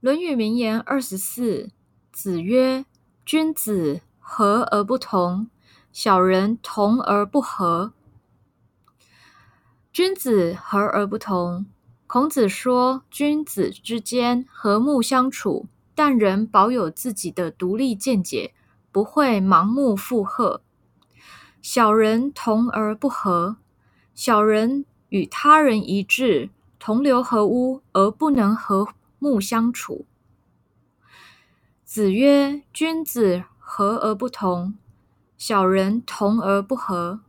论语名言二十四：子曰：“君子和而不同，小人同而不和。”君子和而不同。孔子说，君子之间和睦相处，但仍保有自己的独立见解，不会盲目附和。小人同而不和。小人与他人一致，同流合污，而不能和木相处。子曰：“君子和而不同，小人同而不和。”